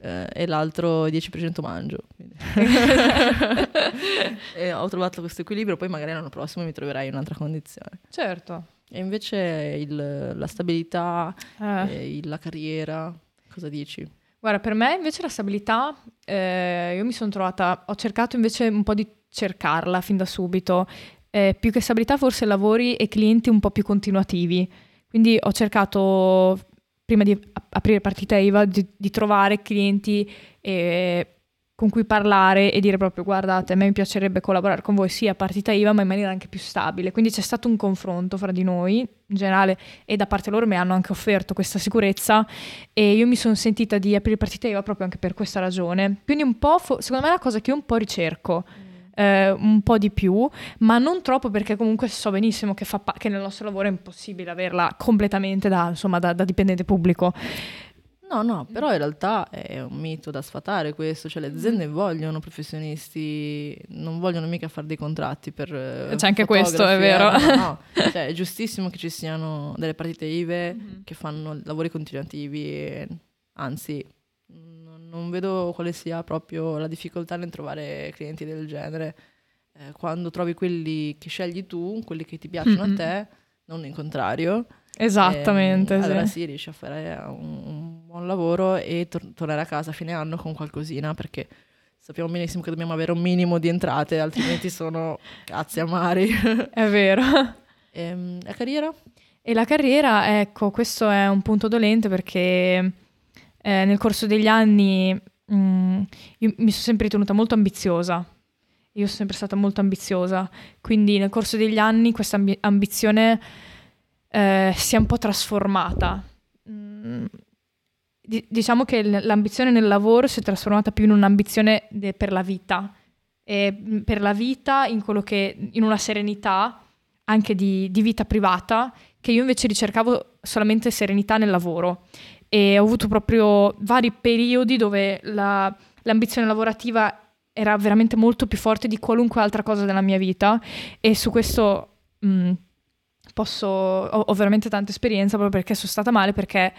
eh, e l'altro 10% mangio. e ho trovato questo equilibrio, poi magari l'anno prossimo mi troverai in un'altra condizione. Certo. E invece il- la stabilità, Eh. e il- la carriera, cosa dici? Guarda, per me invece la stabilità, eh, io mi sono trovata, ho cercato invece un po' di cercarla fin da subito. Eh, più che stabilità, forse lavori e clienti un po' più continuativi. Quindi ho cercato, prima di ap- aprire partita IVA, di, di trovare clienti eh, con cui parlare e dire proprio guardate, a me mi piacerebbe collaborare con voi sia a partita IVA ma in maniera anche più stabile. Quindi c'è stato un confronto fra di noi in generale e da parte loro mi hanno anche offerto questa sicurezza e io mi sono sentita di aprire partita IVA proprio anche per questa ragione. Quindi un po', fo- secondo me è una cosa che io un po' ricerco. eh, un po' di più, ma non troppo perché comunque so benissimo che, fa pa- che nel nostro lavoro è impossibile averla completamente da, insomma, da- da dipendente pubblico. No, no, però in realtà è un mito da sfatare questo, cioè le aziende vogliono professionisti, non vogliono mica fare dei contratti per... eh, C'è anche questo, è vero. eh, no, no. Cioè, è giustissimo che ci siano delle partite IVE che fanno lavori continuativi, e, anzi non, non vedo quale sia proprio la difficoltà nel trovare clienti del genere. Eh, quando trovi quelli che scegli tu, quelli che ti piacciono Mhm. a te, non il contrario, Esattamente. E, sì. Allora sì, riesci a fare un, un buon lavoro e tor- tornare a casa a fine anno con qualcosina perché sappiamo benissimo che dobbiamo avere un minimo di entrate, altrimenti sono cazzi amari. È vero. E, ehm, la carriera? E la carriera, ecco, questo è un punto dolente perché eh, nel corso degli anni mh, mm, mi sono sempre ritenuta molto ambiziosa. Io sono sempre stata molto ambiziosa, quindi nel corso degli anni questa ambi- ambizione eh, si è un po' trasformata. Mm, diciamo che l'ambizione nel lavoro si è trasformata più in un'ambizione de- per la vita, e mm, per la vita in che in una serenità anche di, di vita privata che io invece ricercavo solamente serenità nel lavoro. E ho avuto proprio vari periodi dove la, l'ambizione lavorativa era veramente molto più forte di qualunque altra cosa della mia vita. E su questo mh, mm, posso, ho, ho, veramente tanta esperienza proprio perché sono stata male perché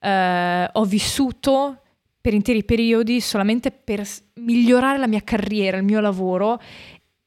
eh, ho vissuto per interi periodi solamente per migliorare la mia carriera, il mio lavoro,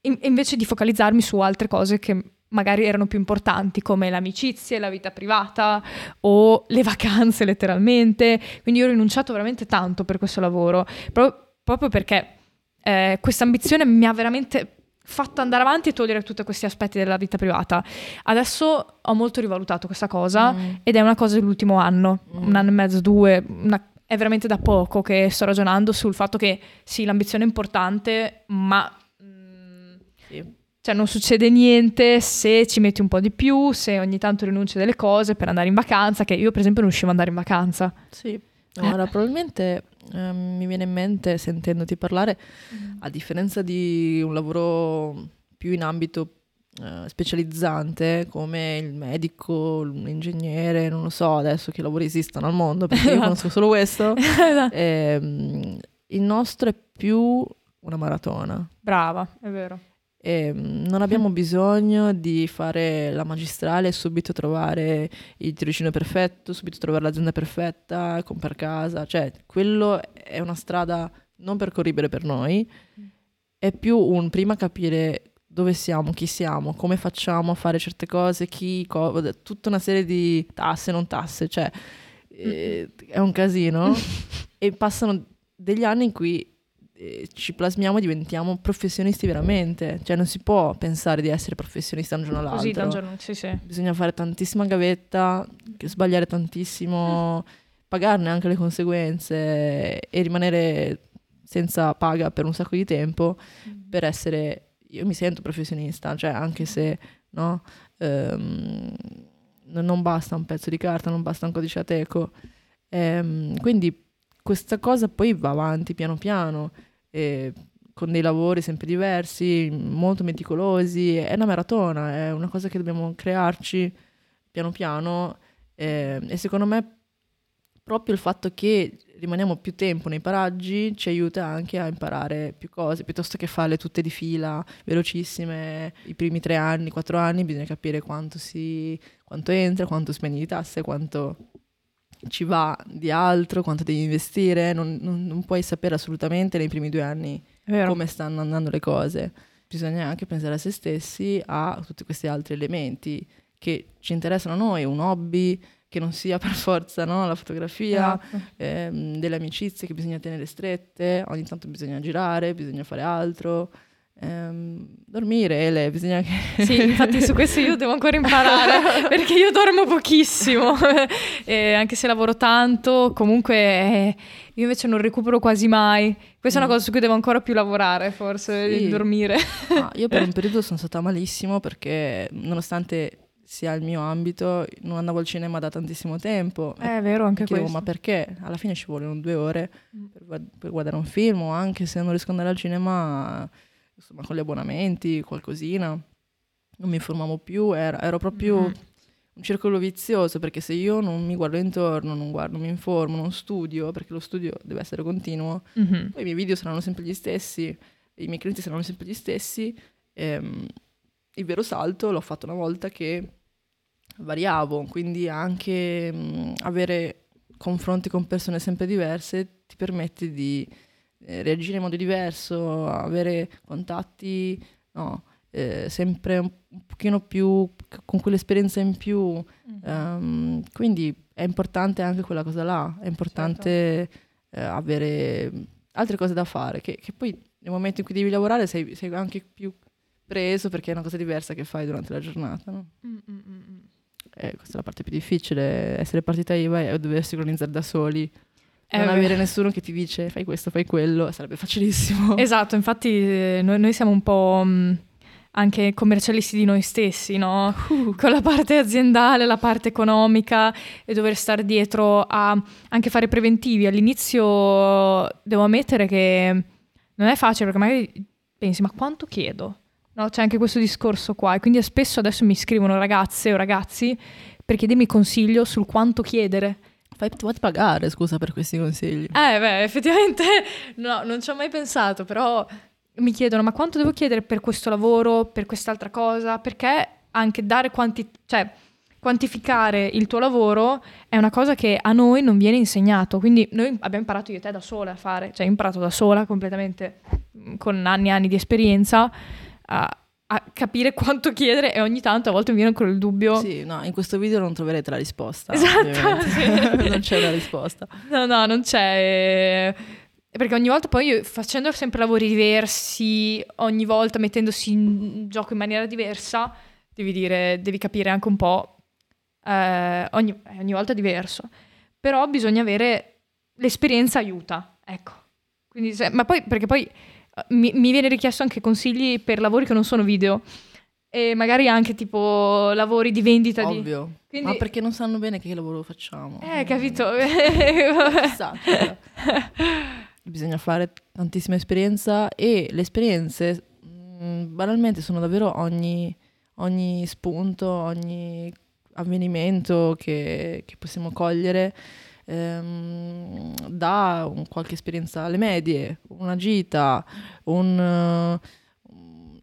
in, invece di focalizzarmi su altre cose che magari erano più importanti come l'amicizia, la vita privata o le vacanze letteralmente. Quindi io ho rinunciato veramente tanto per questo lavoro, pro- proprio perché eh, questa ambizione mi ha veramente fatto andare avanti e togliere tutti questi aspetti della vita privata. Adesso ho molto rivalutato questa cosa mm. ed è una cosa dell'ultimo anno, mm. un anno e mezzo, due, una, è veramente da poco che sto ragionando sul fatto che sì, l'ambizione è importante, ma... Mm, sì cioè non succede niente se ci metti un po' di più, se ogni tanto rinunci delle cose per andare in vacanza, che io per esempio non riuscivo ad andare in vacanza. Sì, allora eh. probabilmente eh, mi viene in mente sentendoti parlare, mm. a differenza di un lavoro più in ambito eh, specializzante come il medico, l'ingegnere, non lo so adesso che lavori esistano al mondo, perché io conosco solo questo, esatto. ehm, il nostro è più una maratona. Brava, è vero. E ehm, non abbiamo bisogno di fare la magistrale e subito trovare il tirocinio perfetto, subito trovare l'azienda perfetta, comprare casa, cioè quello è una strada non percorribile per noi, è più un prima capire dove siamo, chi siamo, come facciamo a fare certe cose, chi, co- tutta una serie di tasse, non tasse, cioè eh, è un casino. E passano degli anni in cui ci plasmiamo e diventiamo professionisti veramente. Cioè non si può pensare di essere professionisti da un giorno all'altro. Così da un giorno, sì, sì. Bisogna fare tantissima gavetta, sbagliare tantissimo, pagarne anche le conseguenze e rimanere senza paga per un sacco di tempo mm. per essere... Io mi sento professionista, cioè anche se no, um, non basta un pezzo di carta, non basta un codice ateco. Um, quindi questa cosa poi va avanti piano piano eh, con dei lavori sempre diversi, molto meticolosi. È una maratona, è una cosa che dobbiamo crearci piano piano eh, e secondo me proprio il fatto che rimaniamo più tempo nei paraggi ci aiuta anche a imparare più cose, piuttosto che farle tutte di fila, velocissime. I primi tre anni, quattro anni bisogna capire quanto, si, quanto entra, quanto spendi di tasse, quanto ci va di altro, quanto devi investire, non, non, non puoi sapere assolutamente nei primi due anni come stanno andando le cose. Bisogna anche pensare a se stessi, a tutti questi altri elementi che ci interessano a noi, un hobby che non sia per forza no? la fotografia, esatto. ehm, delle amicizie che bisogna tenere strette, ogni tanto bisogna girare, bisogna fare altro. Ehm, dormire, Ele, bisogna che... Sì, infatti su questo io devo ancora imparare, perché io dormo pochissimo, e anche se lavoro tanto, comunque eh, io invece non recupero quasi mai. Questa mm. è una mm. cosa su cui devo ancora più lavorare, forse, sì. dormire. Ah, io per un periodo sono stata malissimo perché nonostante sia il mio ambito, non andavo al cinema da tantissimo tempo. È vero, anche chiedevo, questo. ma perché? Alla fine ci vogliono due ore mm. per, per guardare un film, o anche se non riesco ad andare al cinema insomma, con gli abbonamenti, qualcosina. Non mi informavo più, era, ero proprio mm. un circolo vizioso perché se io non mi guardo intorno, non guardo, mi informo, non studio, perché lo studio deve essere continuo, mm-hmm. poi i miei video saranno sempre gli stessi, i miei clienti saranno sempre gli stessi. Ehm, il vero salto l'ho fatto una volta che variavo, quindi anche mh, avere confronti con persone sempre diverse ti permette di reagire in modo diverso, avere contatti no, eh, sempre un, un pochino più con quell'esperienza in più. Um, quindi è importante anche quella cosa là, è importante certo. uh, avere altre cose da fare, che, che, poi nel momento in cui devi lavorare sei, sei, anche più preso perché è una cosa diversa che fai durante la giornata. No? Eh, questa è la parte più difficile, essere partita IVA e doversi organizzare da soli. Eh, non avere nessuno che ti dice fai questo, fai quello, sarebbe facilissimo. Esatto, infatti eh, noi, noi, siamo un po' mm, anche commercialisti di noi stessi, no? Uh. Con la parte aziendale, la parte economica e dover stare dietro a anche fare preventivi. All'inizio devo ammettere che non è facile perché magari pensi ma quanto chiedo? No, c'è anche questo discorso qua e quindi spesso adesso mi scrivono ragazze o ragazzi per chiedermi consiglio sul quanto chiedere. Fai, fatti pagare, scusa, per questi consigli. Eh, beh, effettivamente no, non ci ho mai pensato, però mi chiedono ma quanto devo chiedere per questo lavoro, per quest'altra cosa, perché anche dare quanti... cioè quantificare il tuo lavoro è una cosa che a noi non viene insegnato. Quindi noi abbiamo imparato io e te da sola a fare, cioè imparato da sola completamente con anni e anni di esperienza a, a, capire quanto chiedere e ogni tanto a volte mi viene ancora il dubbio. Sì, no, in questo video non troverete la risposta. Esatto. Sì. non c'è una risposta. No, no, non c'è. Perché ogni volta poi io, facendo sempre lavori diversi, ogni volta mettendosi in gioco in maniera diversa, devi dire, devi capire anche un po'. Eh, ogni, ogni volta diverso. Però bisogna avere l'esperienza aiuta, ecco. Quindi se, ma poi, perché poi mi, mi viene richiesto anche consigli per lavori che non sono video e magari anche tipo lavori di vendita Ovvio. di... Quindi... Ma perché non sanno bene che lavoro facciamo. Eh, capito. esatto. Bisogna fare tantissima esperienza e le esperienze mm, banalmente sono davvero ogni, ogni spunto, ogni avvenimento che, che possiamo cogliere ehm, da un, qualche esperienza alle medie, una gita, un... Uh,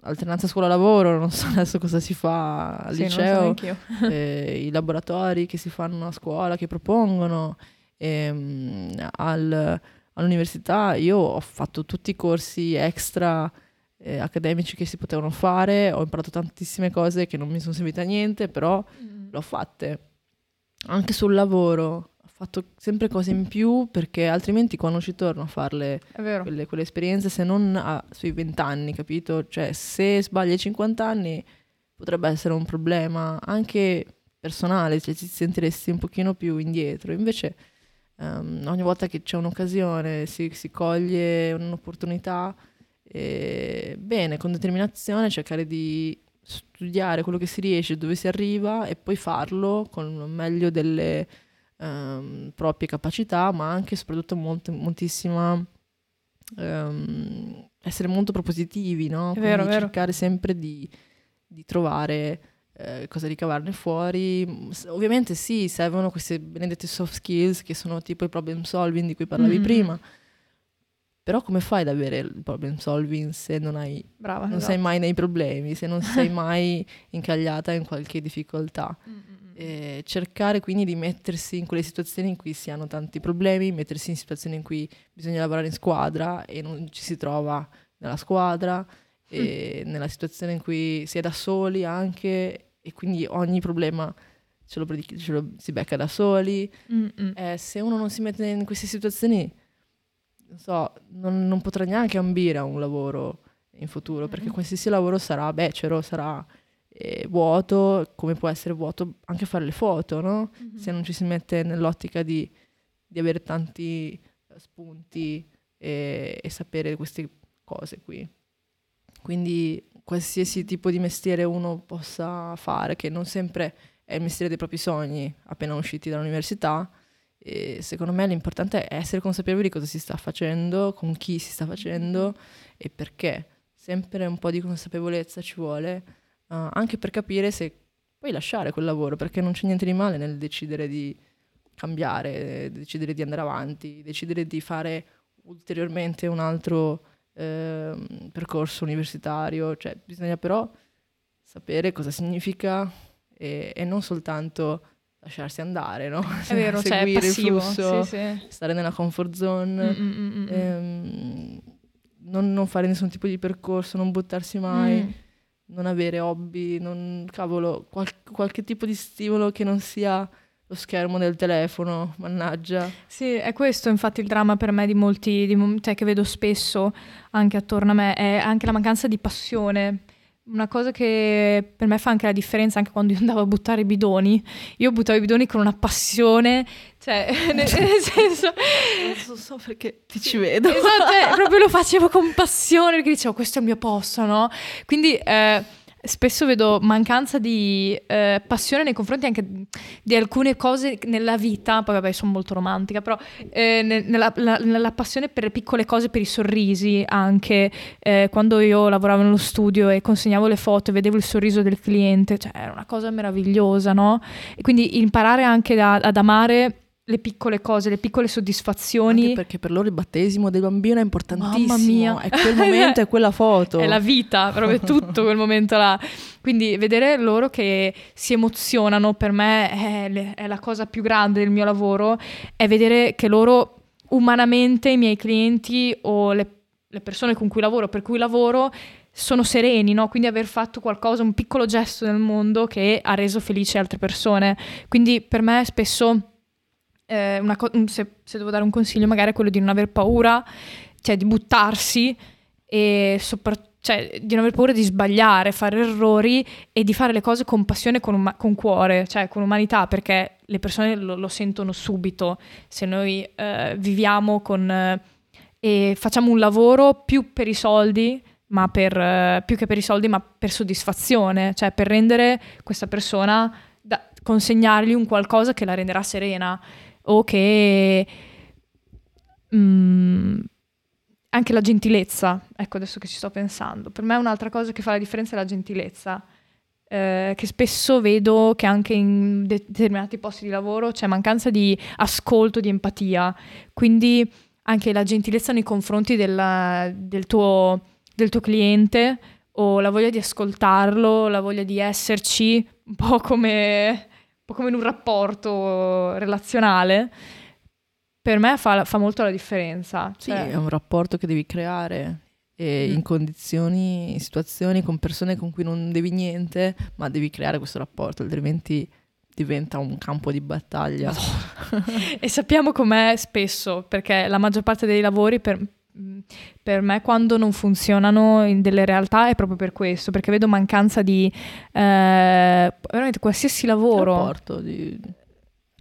alternanza scuola-lavoro, non so adesso cosa si fa al sì, liceo, so eh, i laboratori che si fanno a scuola, che propongono, ehm, al, all'università io ho fatto tutti i corsi extra eh, accademici che si potevano fare, ho imparato tantissime cose che non mi sono servite a niente, però mm. l'ho fatte. Anche sul lavoro, fatto sempre cose in più perché altrimenti quando ci torno a farle quelle, quelle, esperienze, se non a, sui 20 anni, capito? Cioè se sbagli ai 50 anni potrebbe essere un problema anche personale, cioè ti sentiresti un pochino più indietro. Invece um, ogni volta che c'è un'occasione si, si coglie un'opportunità, e, bene, con determinazione cercare di studiare quello che si riesce, dove si arriva e poi farlo con il meglio delle um, proprie capacità, ma anche e soprattutto molto, moltissima um, essere molto propositivi, no? È vero, Quindi cercare sempre di, di trovare eh, cosa ricavarne fuori. Ovviamente sì, servono queste benedette soft skills che sono tipo il problem solving di cui parlavi mm. prima. Però come fai ad avere il problem solving se non hai Brava, non esatto. sei mai nei problemi, se non sei mai incagliata in qualche difficoltà? Eh, cercare quindi di mettersi in quelle situazioni in cui si hanno tanti problemi, mettersi in situazioni in cui bisogna lavorare in squadra e non ci si trova nella squadra, mm. nella situazione in cui si è da soli anche e quindi ogni problema ce lo, ce lo si becca da soli. Eh, se uno non si mette in queste situazioni, non so, non, non potrà neanche ambire a un lavoro in futuro, perché qualsiasi lavoro sarà becero, sarà eh, vuoto, come può essere vuoto anche fare le foto, no? Mm-hmm. Se non ci si mette nell'ottica di, di avere tanti eh, spunti e, e, sapere queste cose qui. Quindi qualsiasi tipo di mestiere uno possa fare, che non sempre è il mestiere dei propri sogni appena usciti dall'università, e secondo me l'importante è essere consapevoli di cosa si sta facendo, con chi si sta facendo e perché. Sempre un po' di consapevolezza ci vuole uh, anche per capire se puoi lasciare quel lavoro, perché non c'è niente di male nel decidere di cambiare, decidere di andare avanti, decidere di fare ulteriormente un altro eh, percorso universitario, cioè bisogna però sapere cosa significa e, e non soltanto lasciarsi andare, no? È vero, cioè è passivo, flusso, sì, sì. stare nella comfort zone, mm, mm, mm, ehm, non, non, fare nessun tipo di percorso, non buttarsi mai. non avere hobby, non, cavolo, qual- qualche tipo di stimolo che non sia lo schermo del telefono, mannaggia. Sì, è questo infatti il dramma per me di molti, di, cioè, che vedo spesso anche attorno a me, è anche la mancanza di passione. Una cosa che per me fa anche la differenza anche quando io andavo a buttare i bidoni, io buttavo i bidoni con una passione, cioè nel, nel senso... Non so perché ti ci vedo. Esatto, eh, proprio lo facevo con passione perché dicevo questo è il mio posto, no? Quindi... Eh, spesso vedo mancanza di eh, passione nei confronti anche di alcune cose nella vita, poi vabbè sono molto romantica, però eh, nella, la, nella, passione per le piccole cose, per i sorrisi anche, eh, quando io lavoravo nello studio e consegnavo le foto e vedevo il sorriso del cliente, cioè era una cosa meravigliosa, no? E quindi imparare anche da, ad amare le piccole cose, le piccole soddisfazioni. Anche perché per loro il battesimo del bambino è importantissimo. Mamma mia. È quel momento, è quella foto. È la vita, proprio tutto quel momento là. Quindi vedere loro che si emozionano per me è, è la cosa più grande del mio lavoro, è vedere che loro umanamente, i miei clienti o le, le persone con cui lavoro, per cui lavoro, sono sereni, no? Quindi aver fatto qualcosa, un piccolo gesto nel mondo che ha reso felice altre persone. Quindi per me spesso eh, co- se, se, devo dare un consiglio magari è quello di non aver paura, cioè di buttarsi e soprattutto cioè, di non aver paura di sbagliare, fare errori e di fare le cose con passione, con, um- con cuore, cioè con umanità, perché le persone lo, lo sentono subito. Se noi eh, viviamo con, eh, e facciamo un lavoro più per i soldi, ma per, eh, più che per i soldi, ma per soddisfazione, cioè per rendere questa persona, da, consegnargli un qualcosa che la renderà serena o che mh, mm, anche la gentilezza, ecco adesso che ci sto pensando, per me un'altra cosa che fa la differenza è la gentilezza, eh, che spesso vedo che anche in determinati posti di lavoro c'è mancanza di ascolto, di empatia, quindi anche la gentilezza nei confronti della, del, tuo, del tuo cliente o la voglia di ascoltarlo, la voglia di esserci, un po' come po' come in un rapporto relazionale, per me fa, fa molto la differenza. Sì, cioè... è un rapporto che devi creare mm. in condizioni, in situazioni con persone con cui non devi niente, ma devi creare questo rapporto, altrimenti diventa un campo di battaglia. e sappiamo com'è spesso, perché la maggior parte dei lavori per, per me quando non funzionano in delle realtà è proprio per questo, perché vedo mancanza di eh, veramente qualsiasi lavoro. Rapporto, di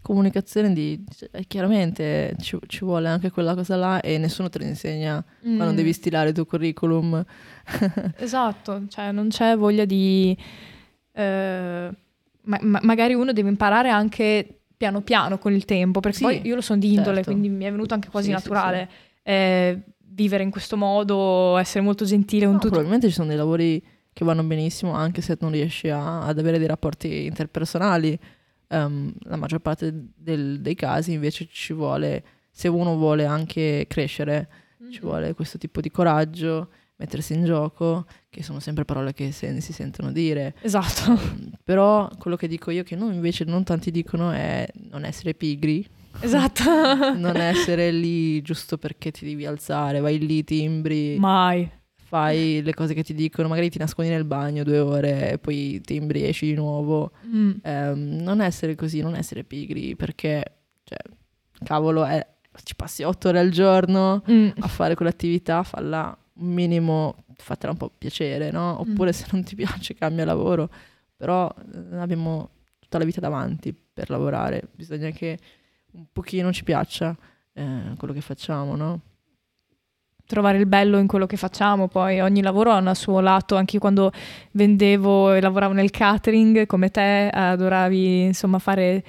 comunicazione, di, cioè, chiaramente ci, ci, vuole anche quella cosa là e nessuno te lo insegna mm. quando devi stilare il tuo curriculum. esatto, cioè non c'è voglia di... Eh, ma, ma, magari uno deve imparare anche piano piano con il tempo, perché sì, poi io lo sono di indole, certo. quindi mi è venuto anche quasi sì, naturale. Sì, eh, vivere in questo modo, essere molto gentile con no, tutti. Probabilmente ci sono dei lavori che vanno benissimo anche se non riesci a, ad avere dei rapporti interpersonali. Um, la maggior parte del, dei casi invece ci vuole, se uno vuole anche crescere, mm-hmm. ci vuole questo tipo di coraggio, mettersi in gioco, che sono sempre parole che se, si sentono dire. Esatto. Um, però quello che dico io, che non, invece non tanti dicono, è non essere pigri, Esatto. non essere lì giusto perché ti devi alzare, vai lì, timbri. Mai. Fai le cose che ti dicono, magari ti nascondi nel bagno due ore e poi timbri, esci di nuovo. Mm. Um, non essere così, non essere pigri perché, cioè, cavolo, è, ci passi otto ore al giorno mm. a fare quell'attività, falla un minimo, fatela un po' piacere, no? Mm. Oppure mm. se non ti piace cambia lavoro. Però eh, abbiamo tutta la vita davanti per lavorare, bisogna che un pochino ci piaccia eh, quello che facciamo, no? Trovare il bello in quello che facciamo, poi ogni lavoro ha un suo lato, anche quando vendevo e lavoravo nel catering, come te adoravi insomma fare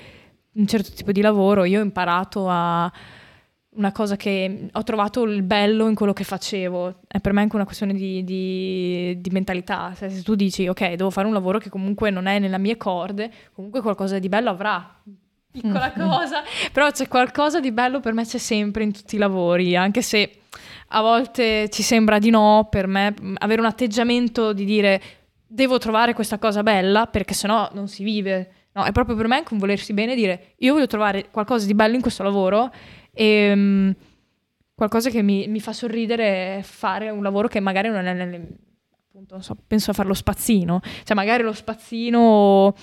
un certo tipo di lavoro, io ho imparato a una cosa che ho trovato il bello in quello che facevo. È per me anche una questione di, di, di mentalità. Se, se, tu dici, ok, devo fare un lavoro che comunque non è nelle mie corde, comunque qualcosa di bello avrà piccola mm. cosa, però c'è qualcosa di bello per me c'è sempre in tutti i lavori, anche se a volte ci sembra di no, per me avere un atteggiamento di dire devo trovare questa cosa bella perché sennò non si vive. No, è proprio per me anche un volersi bene dire io voglio trovare qualcosa di bello in questo lavoro e um, qualcosa che mi, mi, fa sorridere fare un lavoro che magari non è nelle, appunto, non so, penso a fare lo spazzino, cioè magari lo spazzino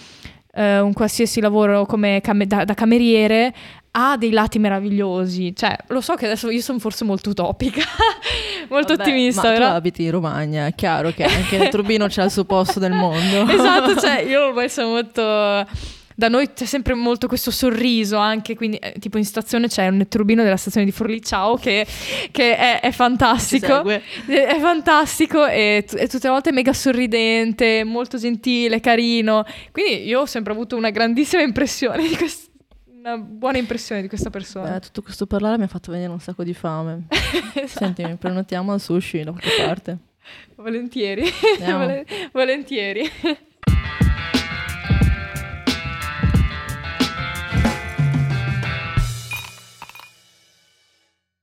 eh, un qualsiasi lavoro come cam- da, da, cameriere ha dei lati meravigliosi. Cioè, lo so che adesso io sono forse molto utopica, molto Vabbè, ottimista. Ma però... tu abiti in Romagna, è chiaro che anche il turbino c'ha il suo posto nel mondo. esatto, cioè io ormai sono molto da noi c'è sempre molto questo sorriso anche, quindi eh, tipo in stazione c'è un turbino della stazione di Forlì Ciao che, che è, è, fantastico, è, è, fantastico e, t- e, tutte le volte mega sorridente, molto gentile, carino, quindi io ho sempre avuto una grandissima impressione di questo una buona impressione di questa persona. Beh, tutto questo parlare mi ha fatto venire un sacco di fame. esatto. Senti, mi prenotiamo al sushi da qualche parte. Volentieri, volentieri.